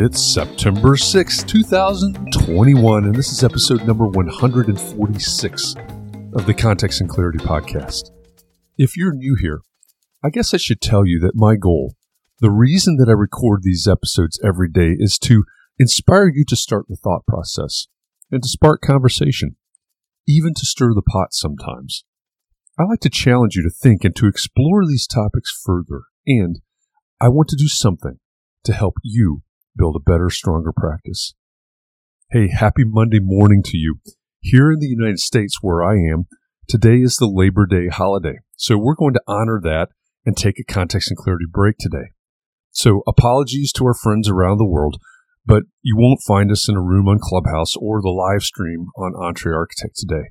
It's September 6, 2021, and this is episode number 146 of the Context and Clarity Podcast. If you're new here, I guess I should tell you that my goal, the reason that I record these episodes every day, is to inspire you to start the thought process and to spark conversation, even to stir the pot sometimes. I like to challenge you to think and to explore these topics further, and I want to do something to help you build a better, stronger practice. Hey, happy Monday morning to you. Here in the United States, where I am, today is the Labor Day holiday. So we're going to honor that and take a context and clarity break today. So apologies to our friends around the world, but you won't find us in a room on Clubhouse or the live stream on EntreArchitect today.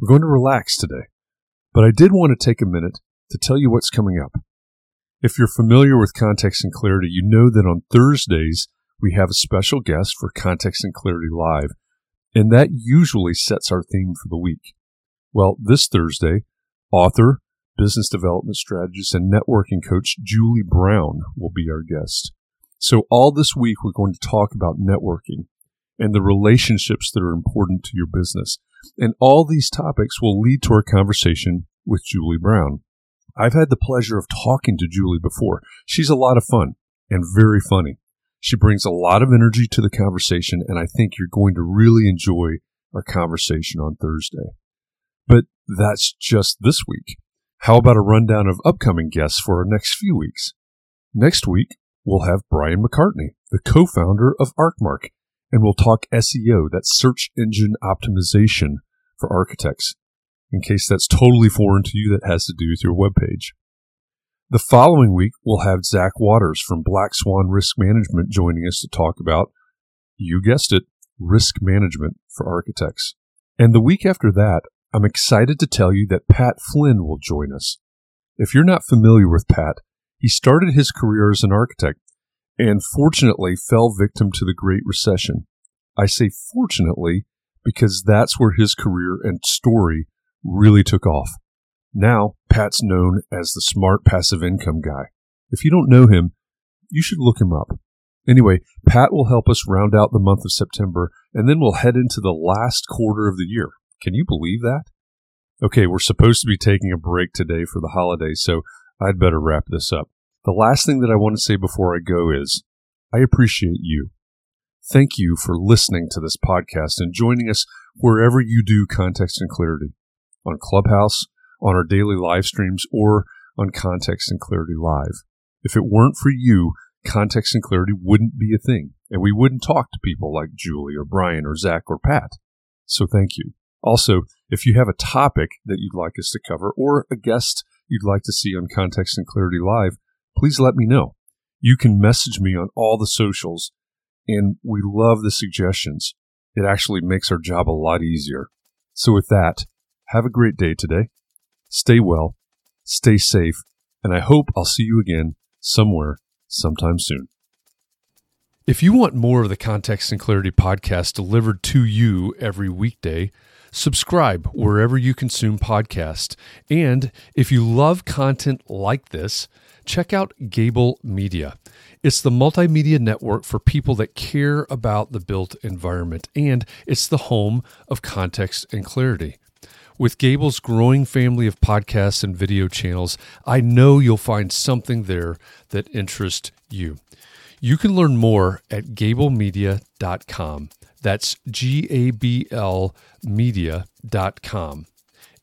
We're going to relax today. But I did want to take a minute to tell you what's coming up. If you're familiar with Context and Clarity, you know that on Thursdays, we have a special guest for Context and Clarity Live, and that usually sets our theme for the week. Well, this Thursday, author, business development strategist, and networking coach Julie Brown will be our guest. So, all this week, we're going to talk about networking and the relationships that are important to your business. And all these topics will lead to our conversation with Julie Brown. I've had the pleasure of talking to Julie before. She's a lot of fun and very funny. She brings a lot of energy to the conversation, and I think you're going to really enjoy our conversation on Thursday. But that's just this week. How about a rundown of upcoming guests for our next few weeks? Next week, we'll have Brian McCartney, the co founder of ArcMark, and we'll talk SEO, that's search engine optimization for architects, in case that's totally foreign to you that has to do with your webpage. The following week, we'll have Zach Waters from Black Swan Risk Management joining us to talk about, you guessed it, risk management for architects. And the week after that, I'm excited to tell you that Pat Flynn will join us. If you're not familiar with Pat, he started his career as an architect, and fortunately fell victim to the Great Recession. I say fortunately because that's where his career and story really took off. Now, Pat's known as the smart passive income guy. If you don't know him, you should look him up. Anyway, Pat will help us round out the month of September, and then we'll head into the last quarter of the year. Can you believe that? Okay, we're supposed to be taking a break today for the holiday, so I'd better wrap this up. The last thing that I want to say before I go is I appreciate you. Thank you for listening to this podcast and joining us wherever you do context and clarity on Clubhouse, on our daily live streams, or on Context and Clarity Live. If it weren't for you, context and clarity wouldn't be a thing, and we wouldn't talk to people like Julie or Brian or Zach or Pat. So thank you. Also, if you have a topic that you'd like us to cover or a guest you'd like to see on Context and Clarity Live, please let me know. You can message me on all the socials, and we love the suggestions. It actually makes our job a lot easier. So, with that, have a great day today. Stay well, stay safe, and I hope I'll see you again somewhere sometime soon. If you want more of the Context and Clarity podcast delivered to you every weekday, subscribe wherever you consume podcasts. And if you love content like this, check out Gable Media. It's the multimedia network for people that care about the built environment, and it's the home of context and clarity. With Gable's growing family of podcasts and video channels, I know you'll find something there that interests you. You can learn more at gablemedia.com. That's G A B L media.com.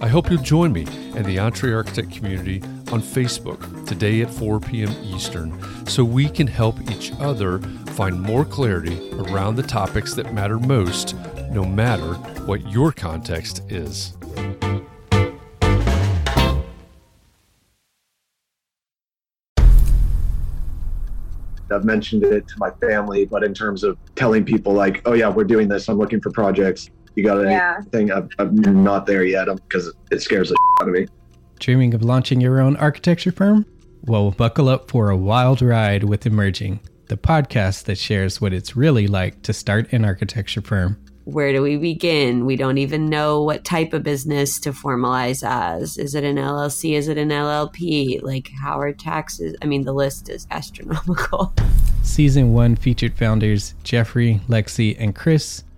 I hope you'll join me and the EntreArchitect community on Facebook today at 4 p.m. Eastern so we can help each other find more clarity around the topics that matter most, no matter what your context is. I've mentioned it to my family, but in terms of telling people like, oh yeah, we're doing this. I'm looking for projects. You got anything? Yeah. I'm, I'm, not there yet because it scares the shit out of me. Dreaming of launching your own architecture firm? Well, buckle up for a wild ride with Emerging, the podcast that shares what it's really like to start an architecture firm where do we begin? We don't even know what type of business to formalize as. Is it an LLC? Is it an LLP? Like, how are taxes? I mean, the list is astronomical. Season one featured founders Jeffrey, Lexi, and Chris,